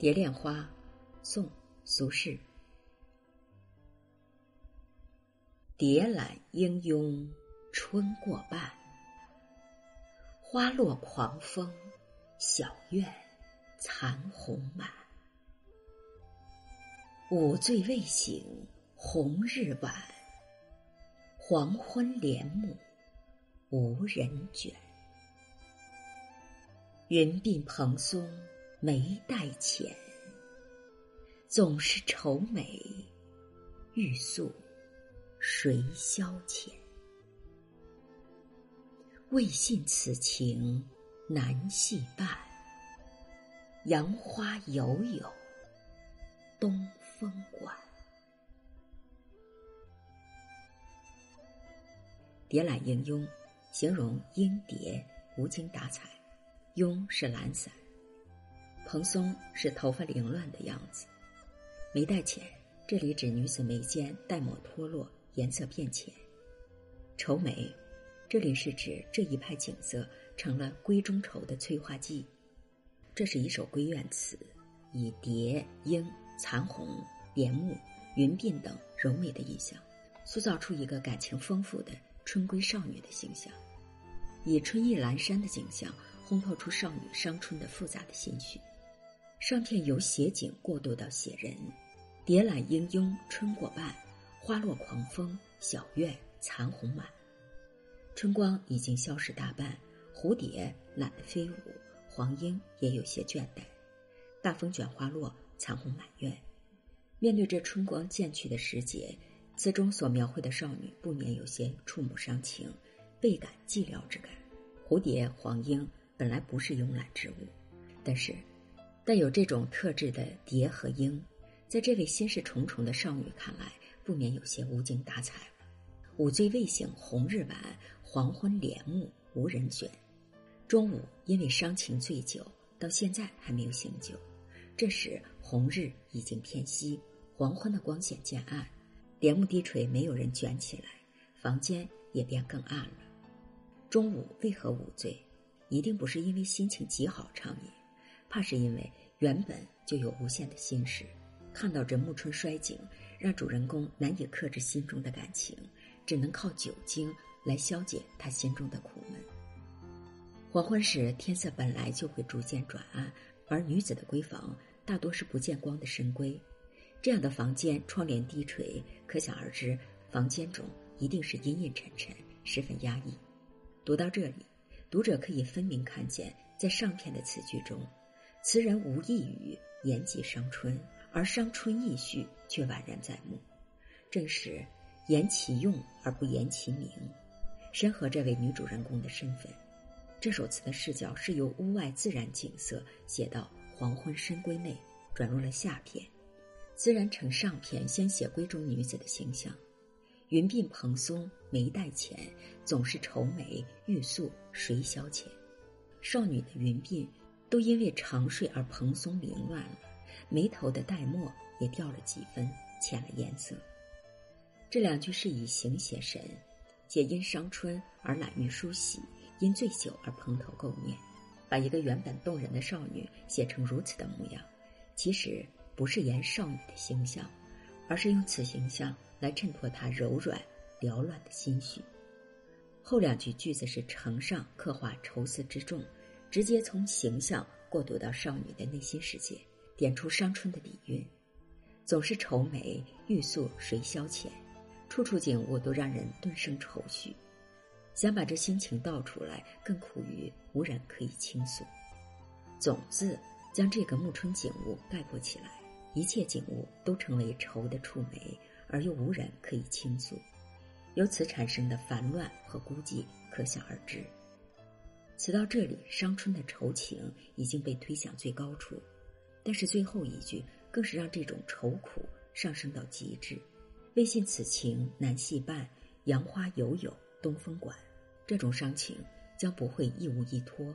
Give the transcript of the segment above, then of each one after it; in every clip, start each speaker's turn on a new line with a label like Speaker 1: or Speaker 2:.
Speaker 1: 蝶恋花，宋·苏轼。蝶懒应拥春过半，花落狂风小院残红满。午醉未醒红日晚，黄昏帘幕无人卷。云鬓蓬松。眉黛浅，总是愁眉欲诉谁消遣？未信此情难系伴，杨花犹有东风管。蝶懒应拥，形容莺蝶无精打采，慵是懒散。蓬松是头发凌乱的样子，眉黛浅，这里指女子眉间淡抹脱落，颜色变浅。愁眉，这里是指这一派景色成了闺中愁的催化剂。这是一首闺怨词，以蝶、莺、残红、帘幕、云鬓等柔美的意象，塑造出一个感情丰富的春闺少女的形象，以春意阑珊的景象烘托出少女伤春的复杂的心绪。上片由写景过渡到写人，蝶懒莺拥春过半，花落狂风小院残红满。春光已经消失大半，蝴蝶懒得飞舞，黄莺也有些倦怠。大风卷花落，残红满院。面对这春光渐去的时节，词中所描绘的少女不免有些触目伤情，倍感寂寥之感。蝴蝶、黄莺本来不是慵懒之物，但是。带有这种特质的蝶和莺，在这位心事重重的少女看来，不免有些无精打采了。午醉未醒红日晚，黄昏帘幕无人卷。中午因为伤情醉酒，到现在还没有醒酒。这时红日已经偏西，黄昏的光线渐暗，帘幕低垂，没有人卷起来，房间也变更暗了。中午为何午醉？一定不是因为心情极好畅饮。怕是因为原本就有无限的心事，看到这暮春衰景，让主人公难以克制心中的感情，只能靠酒精来消解他心中的苦闷。黄昏时，天色本来就会逐渐转暗，而女子的闺房大多是不见光的深闺，这样的房间窗帘低垂，可想而知，房间中一定是阴阴沉沉，十分压抑。读到这里，读者可以分明看见，在上片的词句中。词人无意语言及伤春，而伤春意绪却宛然在目，正是言其用而不言其名，深合这位女主人公的身份。这首词的视角是由屋外自然景色写到黄昏深闺内，转入了下片，自然成上片先写闺中女子的形象。云鬓蓬松，眉黛浅，总是愁眉欲诉谁消遣？少女的云鬓。都因为长睡而蓬松凌乱了，眉头的黛墨也掉了几分，浅了颜色。这两句是以形写神，皆因伤春而懒于梳洗，因醉酒而蓬头垢面，把一个原本动人的少女写成如此的模样，其实不是言少女的形象，而是用此形象来衬托她柔软缭乱的心绪。后两句句子是承上刻画愁思之重。直接从形象过渡到少女的内心世界，点出伤春的底蕴。总是愁眉欲诉谁消遣，处处景物都让人顿生愁绪。想把这心情道出来，更苦于无人可以倾诉。总字将这个暮春景物概括起来，一切景物都成为愁的触媒，而又无人可以倾诉，由此产生的烦乱和孤寂，可想而知。词到这里，伤春的愁情已经被推向最高处，但是最后一句更是让这种愁苦上升到极致。未信此情难系伴，杨花犹有东风管。这种伤情将不会一无依托。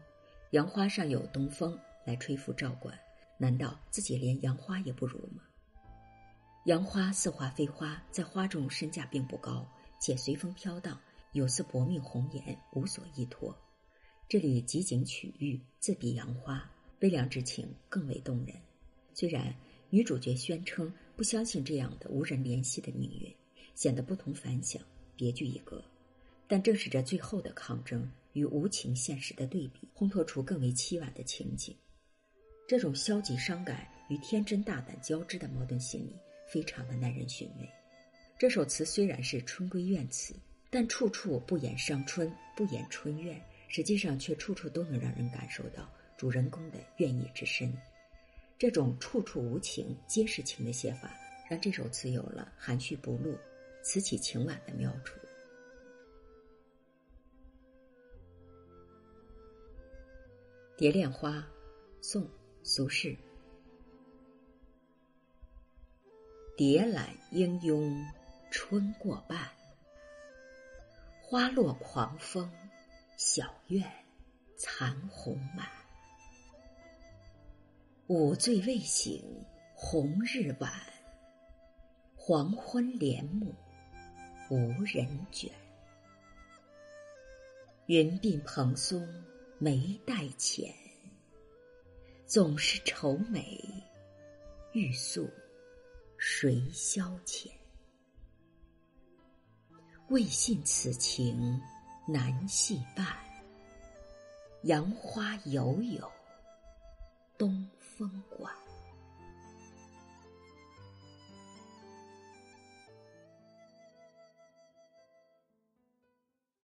Speaker 1: 杨花上有东风来吹拂照管，难道自己连杨花也不如吗？杨花似花非花，在花中身价并不高，且随风飘荡，有似薄命红颜，无所依托。这里集景取喻，自比杨花，悲凉之情更为动人。虽然女主角宣称不相信这样的无人怜惜的命运，显得不同凡响、别具一格，但正是这最后的抗争与无情现实的对比，烘托出更为凄婉的情景。这种消极伤感与天真大胆交织的矛盾心理，非常的耐人寻味。这首词虽然是春闺怨词，但处处不言伤春，不言春怨，实际上却处处都能让人感受到主人公的怨意之深。这种处处无情皆是情的写法，让这首词有了含蓄不露、词起情婉的妙处。《蝶恋花》，宋。苏轼：蝶懒莺拥春过半，花落狂风小院残红满。午醉未醒红日晚，黄昏帘幕无人卷。云鬓蓬松眉黛浅。总是愁美，欲诉谁消遣？未信此情南戏伴，杨花犹有东风管。